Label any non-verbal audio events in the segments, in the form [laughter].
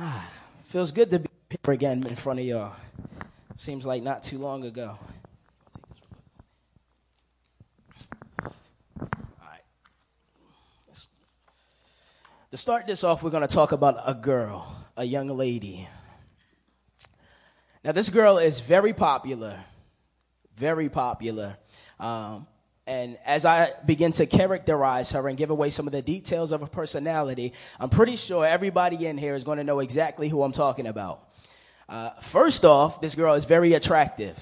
[sighs] Feels good to be here again in front of y'all. Seems like not too long ago. All right. To start this off, we're going to talk about a girl, a young lady. Now, this girl is very popular, very popular. Um, and as I begin to characterize her and give away some of the details of her personality, I'm pretty sure everybody in here is going to know exactly who I'm talking about. Uh, first off, this girl is very attractive.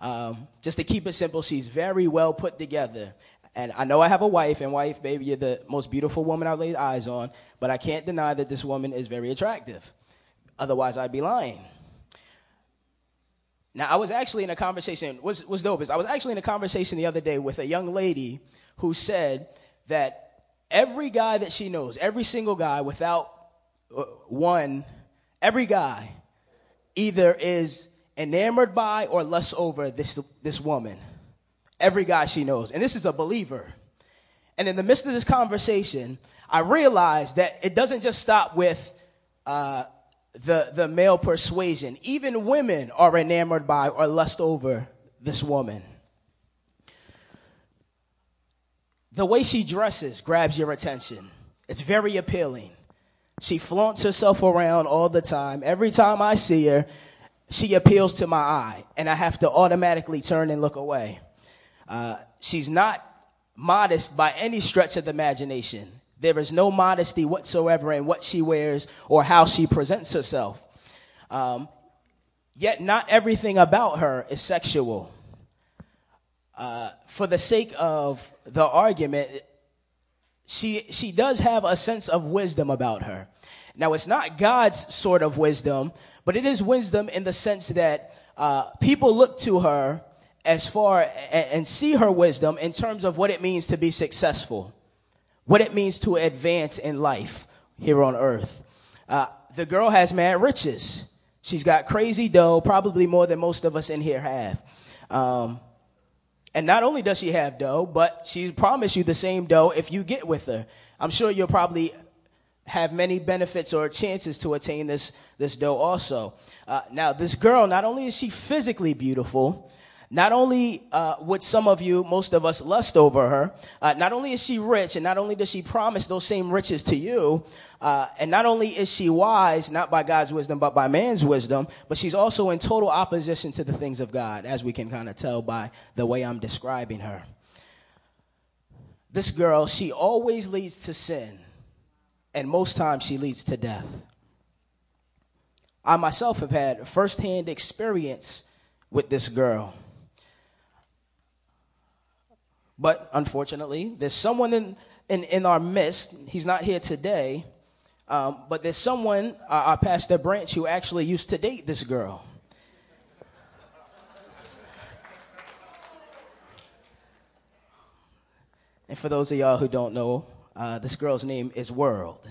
Um, just to keep it simple, she's very well put together. And I know I have a wife, and wife, baby, you're the most beautiful woman I've laid eyes on, but I can't deny that this woman is very attractive. Otherwise, I'd be lying. Now, I was actually in a conversation, was was dope is I was actually in a conversation the other day with a young lady who said that every guy that she knows, every single guy without uh, one, every guy either is enamored by or lusts over this, this woman. Every guy she knows. And this is a believer. And in the midst of this conversation, I realized that it doesn't just stop with uh, the, the male persuasion. Even women are enamored by or lust over this woman. The way she dresses grabs your attention. It's very appealing. She flaunts herself around all the time. Every time I see her, she appeals to my eye, and I have to automatically turn and look away. Uh, she's not modest by any stretch of the imagination. There is no modesty whatsoever in what she wears or how she presents herself. Um, yet, not everything about her is sexual. Uh, for the sake of the argument, she, she does have a sense of wisdom about her. Now, it's not God's sort of wisdom, but it is wisdom in the sense that uh, people look to her as far and, and see her wisdom in terms of what it means to be successful, what it means to advance in life here on earth. Uh, the girl has mad riches. She's got crazy dough, probably more than most of us in here have. Um, and not only does she have dough, but she promised you the same dough if you get with her. I'm sure you'll probably have many benefits or chances to attain this, this dough also. Uh, now, this girl, not only is she physically beautiful, not only uh, would some of you, most of us, lust over her, uh, not only is she rich, and not only does she promise those same riches to you, uh, and not only is she wise, not by God's wisdom, but by man's wisdom, but she's also in total opposition to the things of God, as we can kind of tell by the way I'm describing her. This girl, she always leads to sin and most times she leads to death. I myself have had firsthand experience with this girl. But unfortunately, there's someone in, in, in our midst, he's not here today, um, but there's someone, uh, our pastor Branch, who actually used to date this girl. And for those of y'all who don't know, uh, this girl's name is World.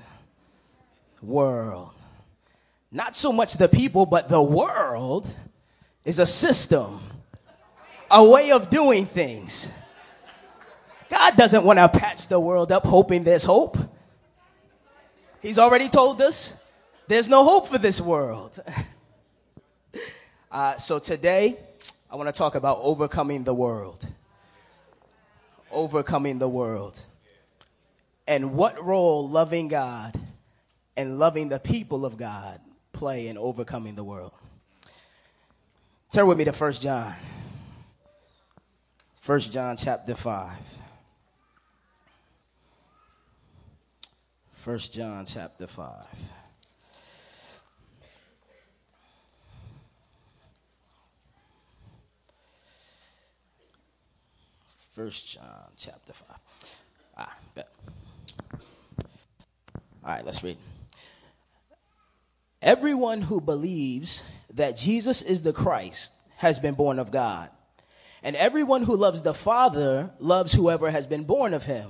World. Not so much the people, but the world is a system, a way of doing things. God doesn't want to patch the world up hoping there's hope. He's already told us there's no hope for this world. [laughs] uh, so today, I want to talk about overcoming the world. Overcoming the world and what role loving God and loving the people of God play in overcoming the world. Turn with me to 1 John. 1 John chapter 5. 1 John chapter 5. First John chapter 5. Ah, bet. All right, let's read. Everyone who believes that Jesus is the Christ has been born of God. And everyone who loves the Father loves whoever has been born of him.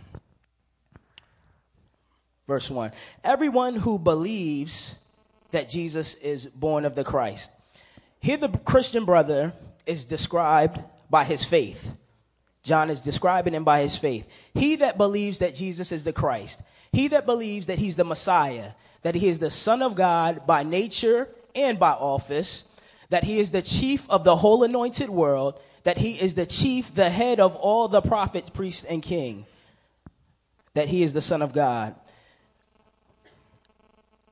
Verse 1 Everyone who believes that Jesus is born of the Christ. Here, the Christian brother is described by his faith. John is describing him by his faith. He that believes that Jesus is the Christ, he that believes that he's the Messiah, that he is the Son of God by nature and by office, that he is the chief of the whole anointed world, that he is the chief, the head of all the prophets, priests, and king, that he is the Son of God.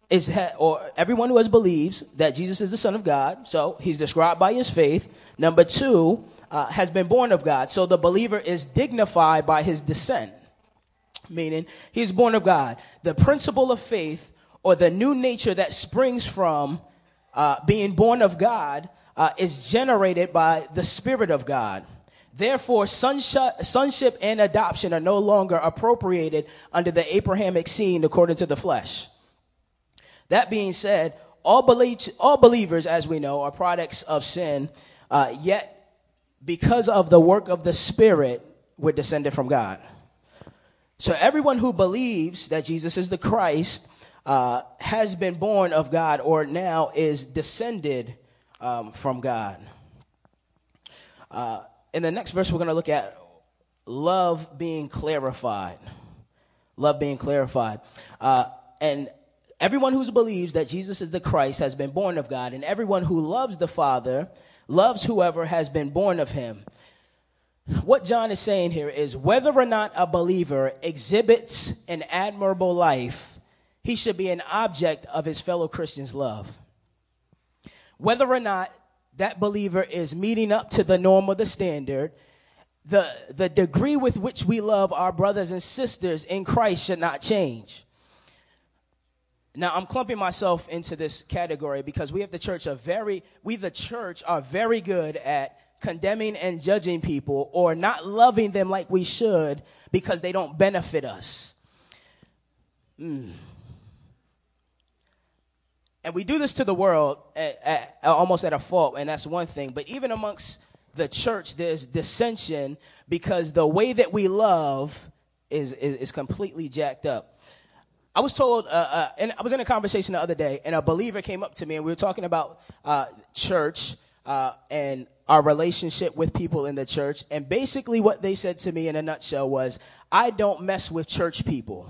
Is or everyone who has believes that Jesus is the Son of God, so he's described by his faith. Number two, uh, has been born of God, so the believer is dignified by his descent meaning he's born of God. The principle of faith or the new nature that springs from uh, being born of God uh, is generated by the Spirit of God. Therefore, sonship and adoption are no longer appropriated under the Abrahamic scene according to the flesh. That being said, all, belie- all believers, as we know, are products of sin, uh, yet because of the work of the Spirit, we're descended from God. So everyone who believes that Jesus is the Christ uh, has been born of God or now is descended um, from God. Uh, in the next verse, we're going to look at love being clarified. Love being clarified. Uh, and everyone who believes that Jesus is the Christ has been born of God, and everyone who loves the Father loves whoever has been born of him what John is saying here is whether or not a believer exhibits an admirable life, he should be an object of his fellow Christians' love. Whether or not that believer is meeting up to the norm or the standard, the, the degree with which we love our brothers and sisters in Christ should not change. Now, I'm clumping myself into this category because we have the church are very, we the church are very good at condemning and judging people or not loving them like we should because they don't benefit us. Mm. And we do this to the world at, at, almost at a fault, and that's one thing. But even amongst the church, there's dissension because the way that we love is, is, is completely jacked up. I was told, uh, uh, and I was in a conversation the other day, and a believer came up to me, and we were talking about uh, church uh, and our relationship with people in the church. And basically, what they said to me in a nutshell was, I don't mess with church people.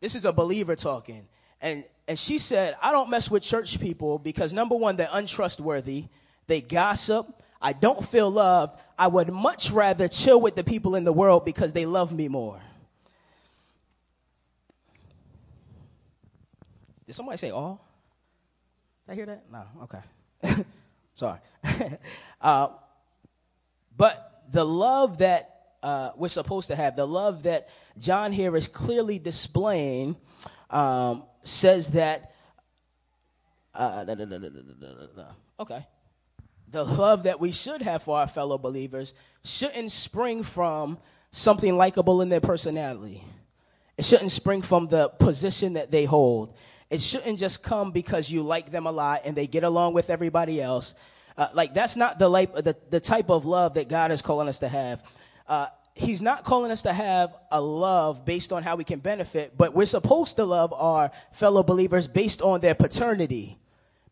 This is a believer talking. And, and she said, I don't mess with church people because number one, they're untrustworthy, they gossip, I don't feel loved. I would much rather chill with the people in the world because they love me more. Did somebody say all? Did I hear that? No, okay. [laughs] Sorry. [laughs] uh, but the love that uh, we're supposed to have, the love that John here is clearly displaying, um, says that. Uh, okay. The love that we should have for our fellow believers shouldn't spring from something likable in their personality. It shouldn't spring from the position that they hold. It shouldn't just come because you like them a lot and they get along with everybody else. Uh, like that's not the, the, the type of love that God is calling us to have. Uh, he's not calling us to have a love based on how we can benefit, but we're supposed to love our fellow believers based on their paternity,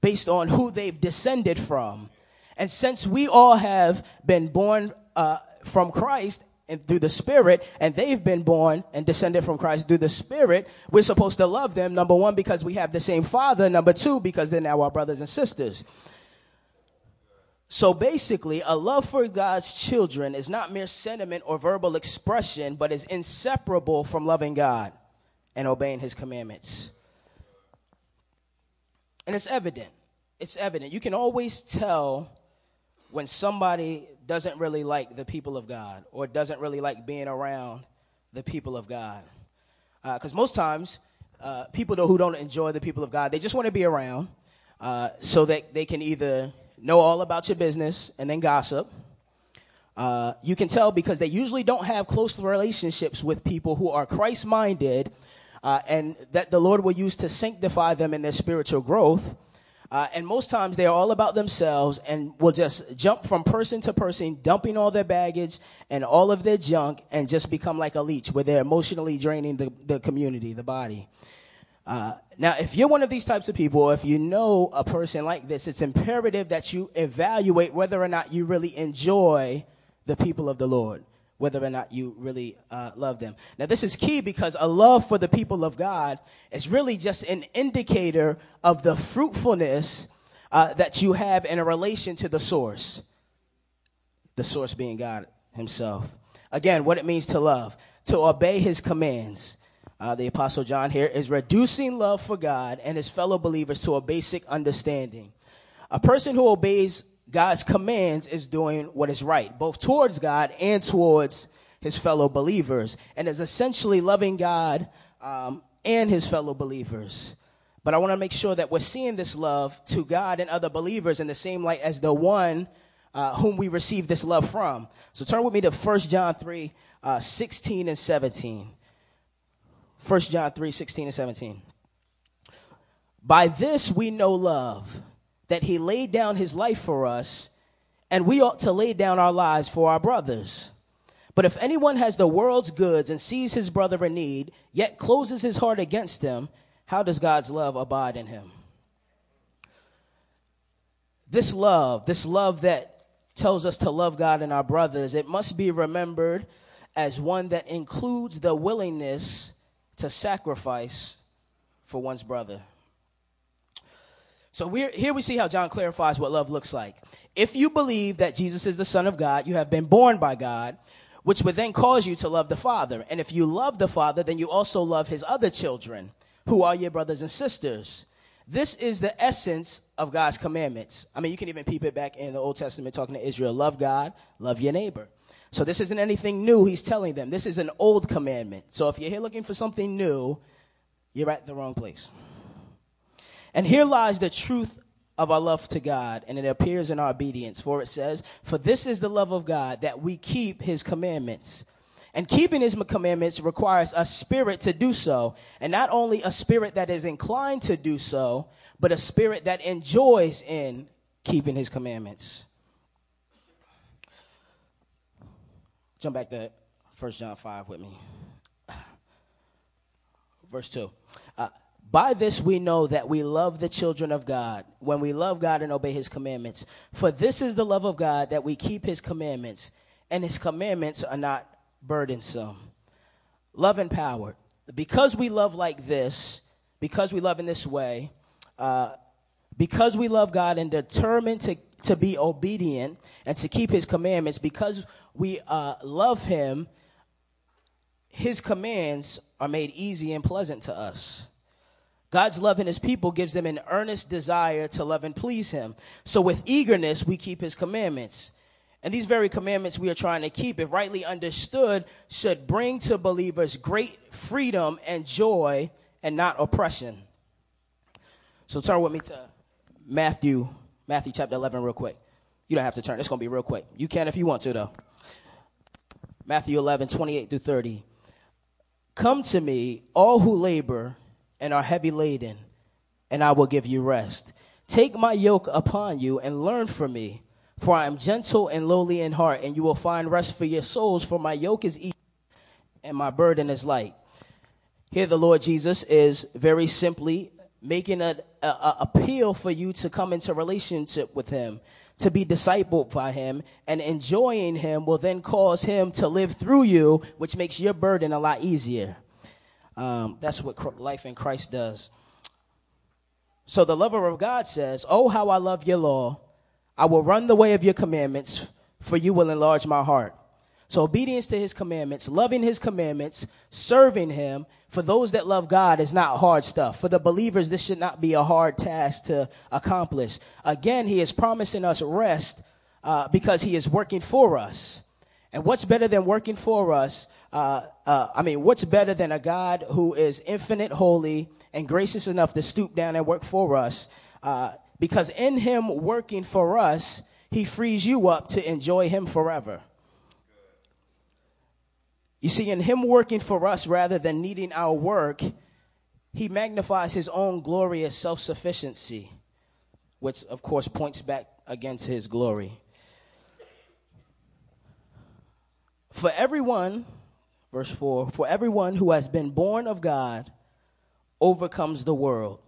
based on who they've descended from. And since we all have been born uh, from Christ and through the Spirit, and they've been born and descended from Christ through the Spirit, we're supposed to love them, number one, because we have the same Father, number two, because they're now our brothers and sisters. So basically, a love for God's children is not mere sentiment or verbal expression, but is inseparable from loving God and obeying His commandments. And it's evident. It's evident. You can always tell when somebody doesn't really like the people of God or doesn't really like being around the people of God. Because uh, most times, uh, people who don't enjoy the people of God, they just want to be around uh, so that they can either know all about your business and then gossip. Uh, you can tell because they usually don't have close relationships with people who are Christ minded uh, and that the Lord will use to sanctify them in their spiritual growth. Uh, and most times they're all about themselves and will just jump from person to person, dumping all their baggage and all of their junk and just become like a leech where they're emotionally draining the, the community, the body. Uh, now, if you're one of these types of people, or if you know a person like this, it's imperative that you evaluate whether or not you really enjoy the people of the Lord, whether or not you really uh, love them. Now, this is key because a love for the people of God is really just an indicator of the fruitfulness uh, that you have in a relation to the source, the source being God Himself. Again, what it means to love, to obey His commands uh, the Apostle John here, is reducing love for God and his fellow believers to a basic understanding. A person who obeys God's commands is doing what is right, both towards God and towards his fellow believers, and is essentially loving God um, and his fellow believers. But I want to make sure that we're seeing this love to God and other believers in the same light as the one uh, whom we receive this love from. So turn with me to 1 John 3 uh, 16 and 17. 1 John 3 16 and 17. By this we know love, that he laid down his life for us, and we ought to lay down our lives for our brothers. But if anyone has the world's goods and sees his brother in need, yet closes his heart against him, how does God's love abide in him? This love, this love that tells us to love God and our brothers, it must be remembered as one that includes the willingness to sacrifice for one's brother. So here we see how John clarifies what love looks like. If you believe that Jesus is the Son of God, you have been born by God, which would then cause you to love the Father. And if you love the Father, then you also love his other children, who are your brothers and sisters. This is the essence of God's commandments. I mean, you can even peep it back in the Old Testament talking to Israel love God, love your neighbor. So this isn't anything new he's telling them. This is an old commandment. So if you're here looking for something new, you're at the wrong place. And here lies the truth of our love to God, and it appears in our obedience. For it says, For this is the love of God, that we keep his commandments. And keeping his commandments requires a spirit to do so. And not only a spirit that is inclined to do so, but a spirit that enjoys in keeping his commandments. Jump back to 1 John 5 with me. Verse 2. By this we know that we love the children of God, when we love God and obey his commandments. For this is the love of God, that we keep his commandments, and his commandments are not burdensome. Love and power. Because we love like this, because we love in this way, uh, because we love God and determined to, to be obedient and to keep his commandments, because we uh, love him, his commands are made easy and pleasant to us. God's love in his people gives them an earnest desire to love and please him. So with eagerness, we keep his commandments. And these very commandments we are trying to keep, if rightly understood, should bring to believers great freedom and joy and not oppression. So turn with me to Matthew, Matthew chapter 11 real quick. You don't have to turn. It's going to be real quick. You can if you want to, though. Matthew 11, 28 through 30. Come to me, all who labor and are heavy laden, and I will give you rest. Take my yoke upon you and learn from me, for I am gentle and lowly in heart, and you will find rest for your souls, for my yoke is easy and my burden is light. Here, the Lord Jesus is very simply making an appeal for you to come into relationship with Him to be discipled by him and enjoying him will then cause him to live through you, which makes your burden a lot easier. Um, that's what life in Christ does. So the lover of God says, Oh, how I love your law. I will run the way of your commandments, for you will enlarge my heart. So obedience to his commandments, loving his commandments, serving him, for those that love God is not hard stuff. For the believers, this should not be a hard task to accomplish. Again, he is promising us rest uh, because he is working for us. And what's better than working for us? Uh, uh, I mean, what's better than a God who is infinite, holy, and gracious enough to stoop down and work for us? Uh, because in him working for us, he frees you up to enjoy him forever. You see, in Him working for us rather than needing our work, he magnifies his own glorious self sufficiency, which of course points back against his glory. For everyone, verse 4, for everyone who has been born of God overcomes the world.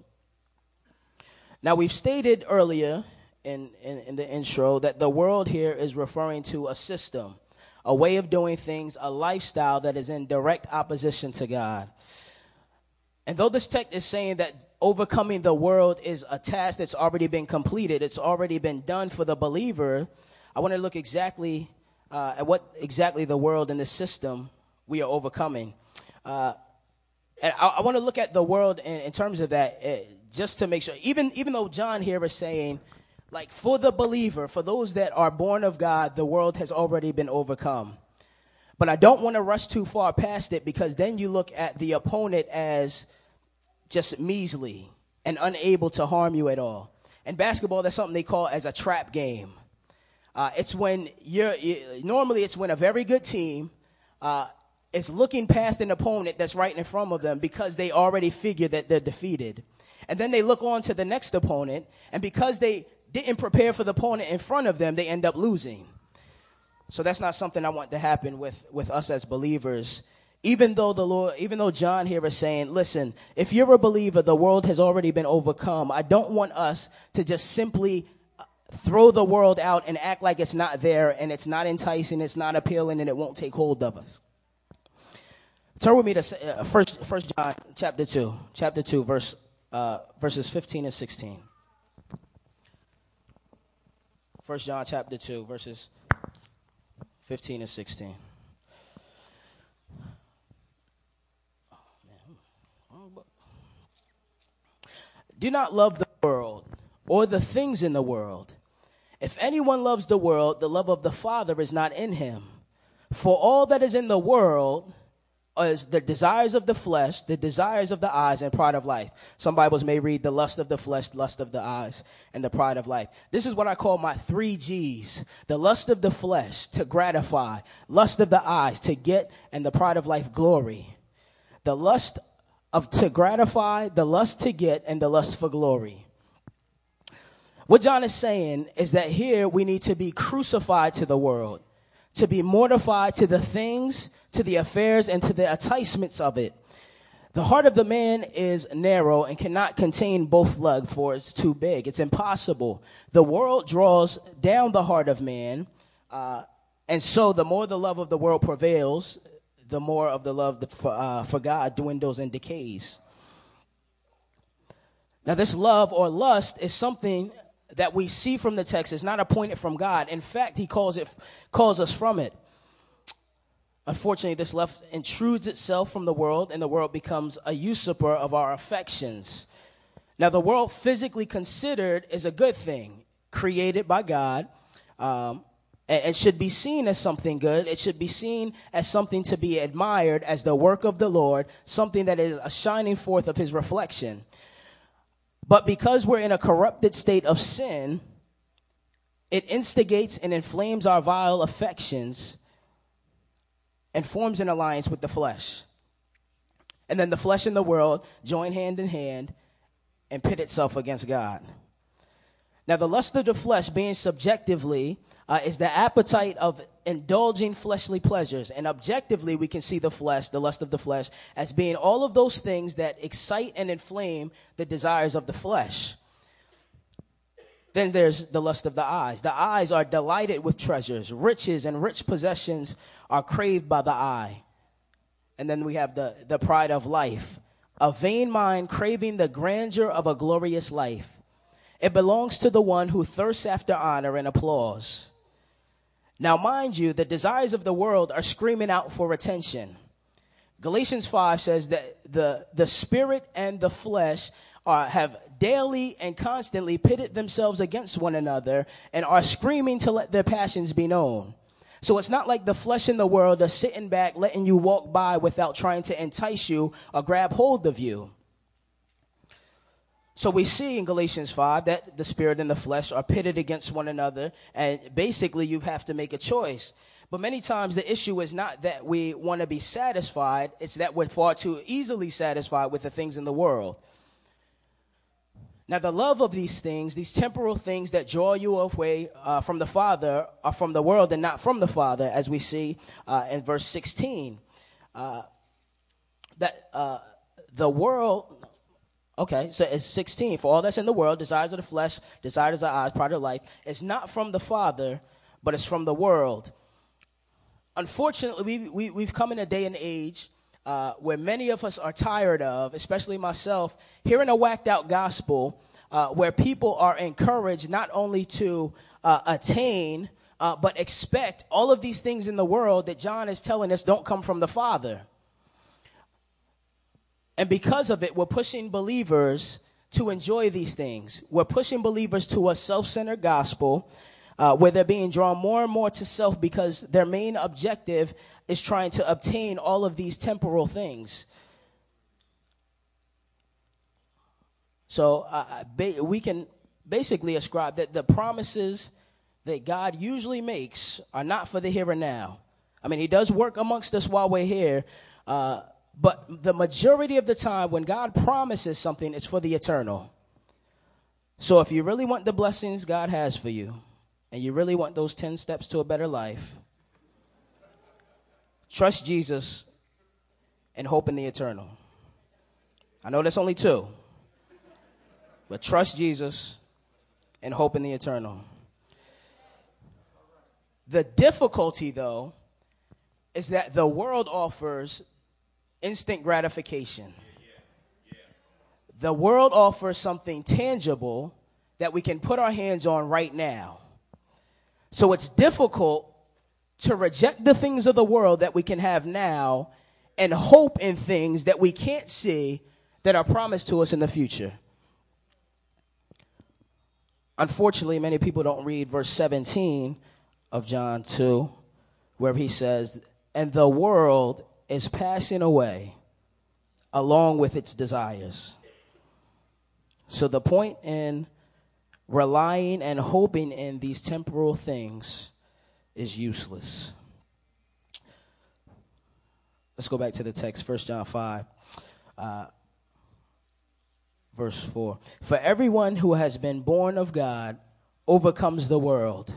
Now, we've stated earlier in, in, in, the intro that the world here is referring to a system, a way of doing things, a lifestyle that is in direct opposition to God. And though this text is saying that overcoming the world is a task that's already been completed, it's already been done for the believer, I want to look exactly uh, at what exactly the world and the system we are overcoming. Uh, and I, I want to look at the world in, in terms of that, uh, just to make sure. Even even though John here is saying, like for the believer, for those that are born of God, the world has already been overcome. But I don't want to rush too far past it because then you look at the opponent as just measly and unable to harm you at all. In basketball, that's something they call as a trap game. Uh, it's when you're you, normally it's when a very good team uh, is looking past an opponent that's right in front of them because they already figure that they're defeated, and then they look on to the next opponent, and because they didn't prepare for the opponent in front of them, they end up losing. So that's not something I want to happen with with us as believers. Even though the Lord, even though John here is saying, listen, if you're a believer, the world has already been overcome. I don't want us to just simply uh, throw the world out and act like it's not there and it's not enticing, it's not appealing, and it won't take hold of us. Turn with me to uh, first, first John chapter two, chapter two, verse uh, verses fifteen and sixteen. First John chapter two, verses fifteen and sixteen. Do not love the world or the things in the world. If anyone loves the world, the love of the Father is not in him. For all that is in the world is the desires of the flesh, the desires of the eyes, and pride of life. Some Bibles may read the lust of the flesh, lust of the eyes, and the pride of life. This is what I call my three G's the lust of the flesh to gratify, lust of the eyes to get, and the pride of life glory. The lust of to gratify, the lust to get, and the lust for glory. What John is saying is that here we need to be crucified to the world, to be mortified to the things, to the affairs, and to the enticements of it. The heart of the man is narrow and cannot contain both legs, for it's too big. It's impossible. The world draws down the heart of man, uh, and so the more the love of the world prevails, the more of the love for, uh, for God dwindles and decays. Now, this love or lust is something that we see from the text is not appointed from God. In fact, he calls it calls us from it. Unfortunately, this left intrudes itself from the world, and the world becomes a usurper of our affections. Now, the world physically considered is a good thing, created by God, um, and, should be seen as something good. It should be seen as something to be admired, as the work of the Lord, something that is a shining forth of His reflection. But because we're in a corrupted state of sin, it instigates and inflames our vile affections and forms an alliance with the flesh. And then the flesh and the world join hand in hand and pit itself against God. Now, the lust of the flesh, being subjectively uh, is the appetite of indulging fleshly pleasures. And objectively, we can see the flesh, the lust of the flesh, as being all of those things that excite and inflame the desires of the flesh. Then there's the lust of the eyes. The eyes are delighted with treasures, riches, and rich possessions are craved by the eye. And then we have the, the pride of life, a vain mind craving the grandeur of a glorious life. It belongs to the one who thirsts after honor and applause. Now, mind you, the desires of the world are screaming out for attention. Galatians 5 says that the, the spirit and the flesh are, have daily and constantly pitted themselves against one another and are screaming to let their passions be known. So it's not like the flesh in the world are sitting back, letting you walk by without trying to entice you or grab hold of you. So we see in Galatians 5 that the spirit and the flesh are pitted against one another, and basically you have to make a choice. But many times the issue is not that we want to be satisfied, it's that we're far too easily satisfied with the things in the world. Now, the love of these things, these temporal things that draw you away uh, from the Father, are from the world and not from the Father, as we see uh, in verse 16. Uh, that uh, the world, okay, so it's 16. For all that's in the world, desires of the flesh, desires of the eyes, pride of life, is not from the Father, but it's from the world. Unfortunately, we, we, we've come in a day and age uh, where many of us are tired of, especially myself, hearing a whacked out gospel uh, where people are encouraged not only to uh, attain, uh, but expect all of these things in the world that John is telling us don't come from the Father. And because of it, we're pushing believers to enjoy these things. We're pushing believers to a self centered gospel uh, where they're being drawn more and more to self because their main objective is trying to obtain all of these temporal things. So uh, ba- we can basically ascribe that the promises that God usually makes are not for the here and now. I mean, He does work amongst us while we're here, uh, but the majority of the time, when God promises something, it's for the eternal. So if you really want the blessings God has for you, and you really want those 10 steps to a better life, trust Jesus and hope in the eternal. I know that's only two, but trust Jesus and hope in the eternal. The difficulty, though, is that the world offers instant gratification. The world offers something tangible that we can put our hands on right now. So it's difficult to reject the things of the world that we can have now and hope in things that we can't see that are promised to us in the future. Unfortunately, many people don't read verse 17 of John 2, where he says, And the world is passing away along with its desires. So the point in relying and hoping in these temporal things is useless. Let's go back to the text, 1 John 5, uh, verse 4. For everyone who has been born of God overcomes the world.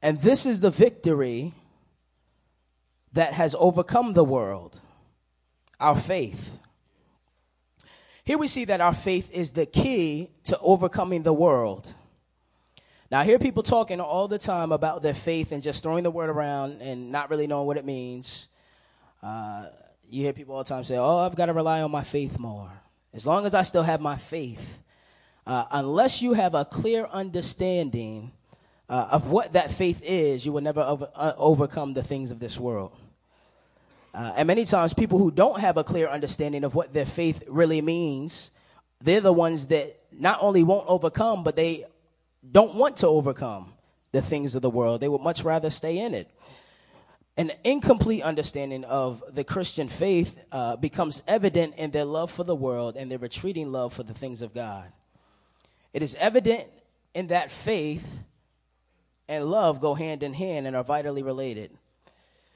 And this is the victory that has overcome the world our faith. Here we see that our faith is the key to overcoming the world. Now, I hear people talking all the time about their faith and just throwing the word around and not really knowing what it means. Uh, you hear people all the time say, Oh, I've got to rely on my faith more. As long as I still have my faith, uh, unless you have a clear understanding uh, of what that faith is, you will never over, uh, overcome the things of this world. Uh, and many times, people who don't have a clear understanding of what their faith really means, they're the ones that not only won't overcome, but they don't want to overcome the things of the world. They would much rather stay in it. An incomplete understanding of the Christian faith uh, becomes evident in their love for the world and their retreating love for the things of God. It is evident in that faith and love go hand in hand and are vitally related.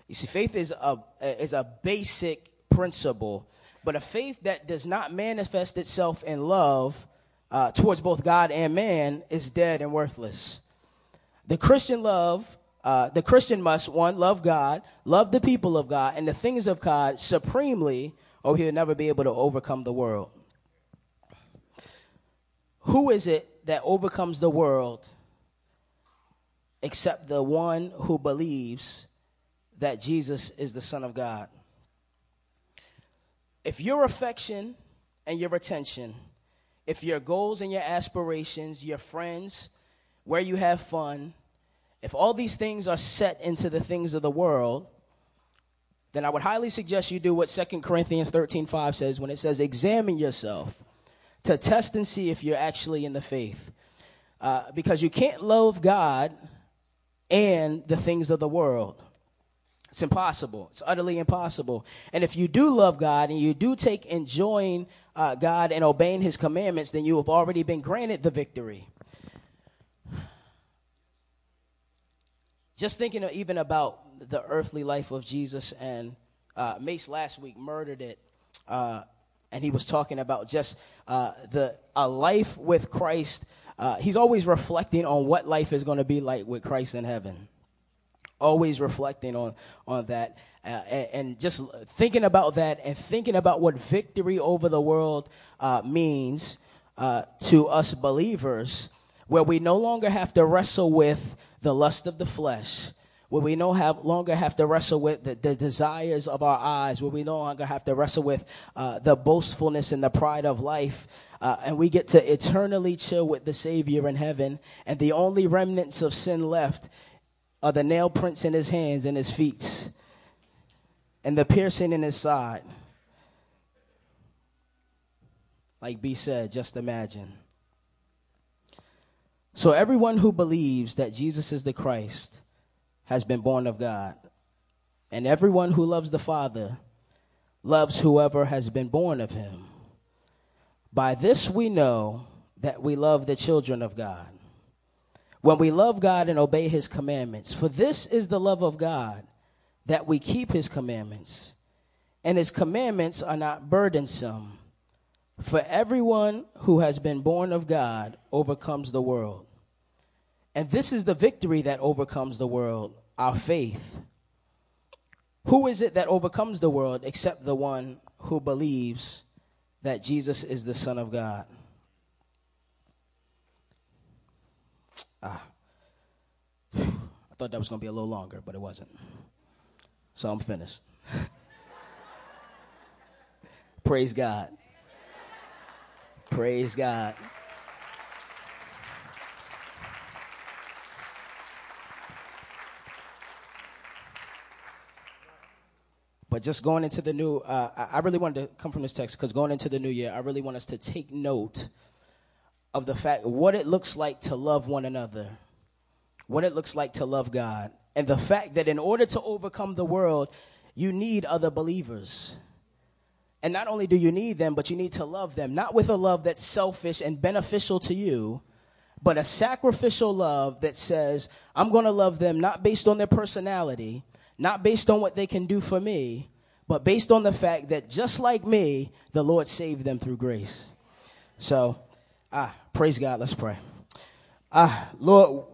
You see, faith is a, is a basic principle, but a faith that does not manifest itself in love uh, towards both God and man is dead and worthless. The Christian love, uh, the Christian must, one, love God, love the people of God, and the things of God supremely, or he'll never be able to overcome the world. Who is it that overcomes the world except the one who believes that Jesus is the Son of God. If your affection and your attention, if your goals and your aspirations, your friends, where you have fun, if all these things are set into the things of the world, then I would highly suggest you do what 2 Corinthians 13 5 says when it says, Examine yourself to test and see if you're actually in the faith. Uh, because you can't love God and the things of the world. It's impossible. It's utterly impossible. And if you do love God and you do take enjoying uh, God and obeying His commandments, then you have already been granted the victory. just thinking even about the earthly life of Jesus, and uh, Mace last week murdered it, uh, and he was talking about just uh, the a life with Christ. Uh, he's always reflecting on what life is going to be like with Christ in heaven. Always reflecting on on that, uh, and, and, just thinking about that, and thinking about what victory over the world uh, means to us believers, where we no longer have to wrestle with the lust of the flesh, where we no have longer have to wrestle with the, the, desires of our eyes, where we no longer have to wrestle with uh, the boastfulness and the pride of life. Uh, and we get to eternally chill with the Savior in heaven. And the only remnants of sin left are the nail prints in his hands and his feet, and the piercing in his side. Like B said, just imagine. So everyone who believes that Jesus is the Christ has been born of God. And everyone who loves the Father loves whoever has been born of him. By this we know that we love the children of God. When we love God and obey his commandments, for this is the love of God, that we keep his commandments. And his commandments are not burdensome. For everyone who has been born of God overcomes the world. And this is the victory that overcomes the world our faith. Who is it that overcomes the world except the one who believes that Jesus is the Son of God? Ah. [sighs] I thought that was going to be a little longer, but it wasn't. So I'm finished. [laughs] Praise God. Praise God. But just going into the new, uh, I really wanted to come from this text because going into the new year, I really want us to take note of the fact what it looks like to love one another, what it looks like to love God, and the fact that in order to overcome the world, you need other believers. And not only do you need them, but you need to love them, not with a love that's selfish and beneficial to you, but a sacrificial love that says, I'm going to love them not based on their personality, not based on what they can do for me, but based on the fact that just like me, the Lord saved them through grace. So, ah, praise God. Let's pray. Ah, Lord.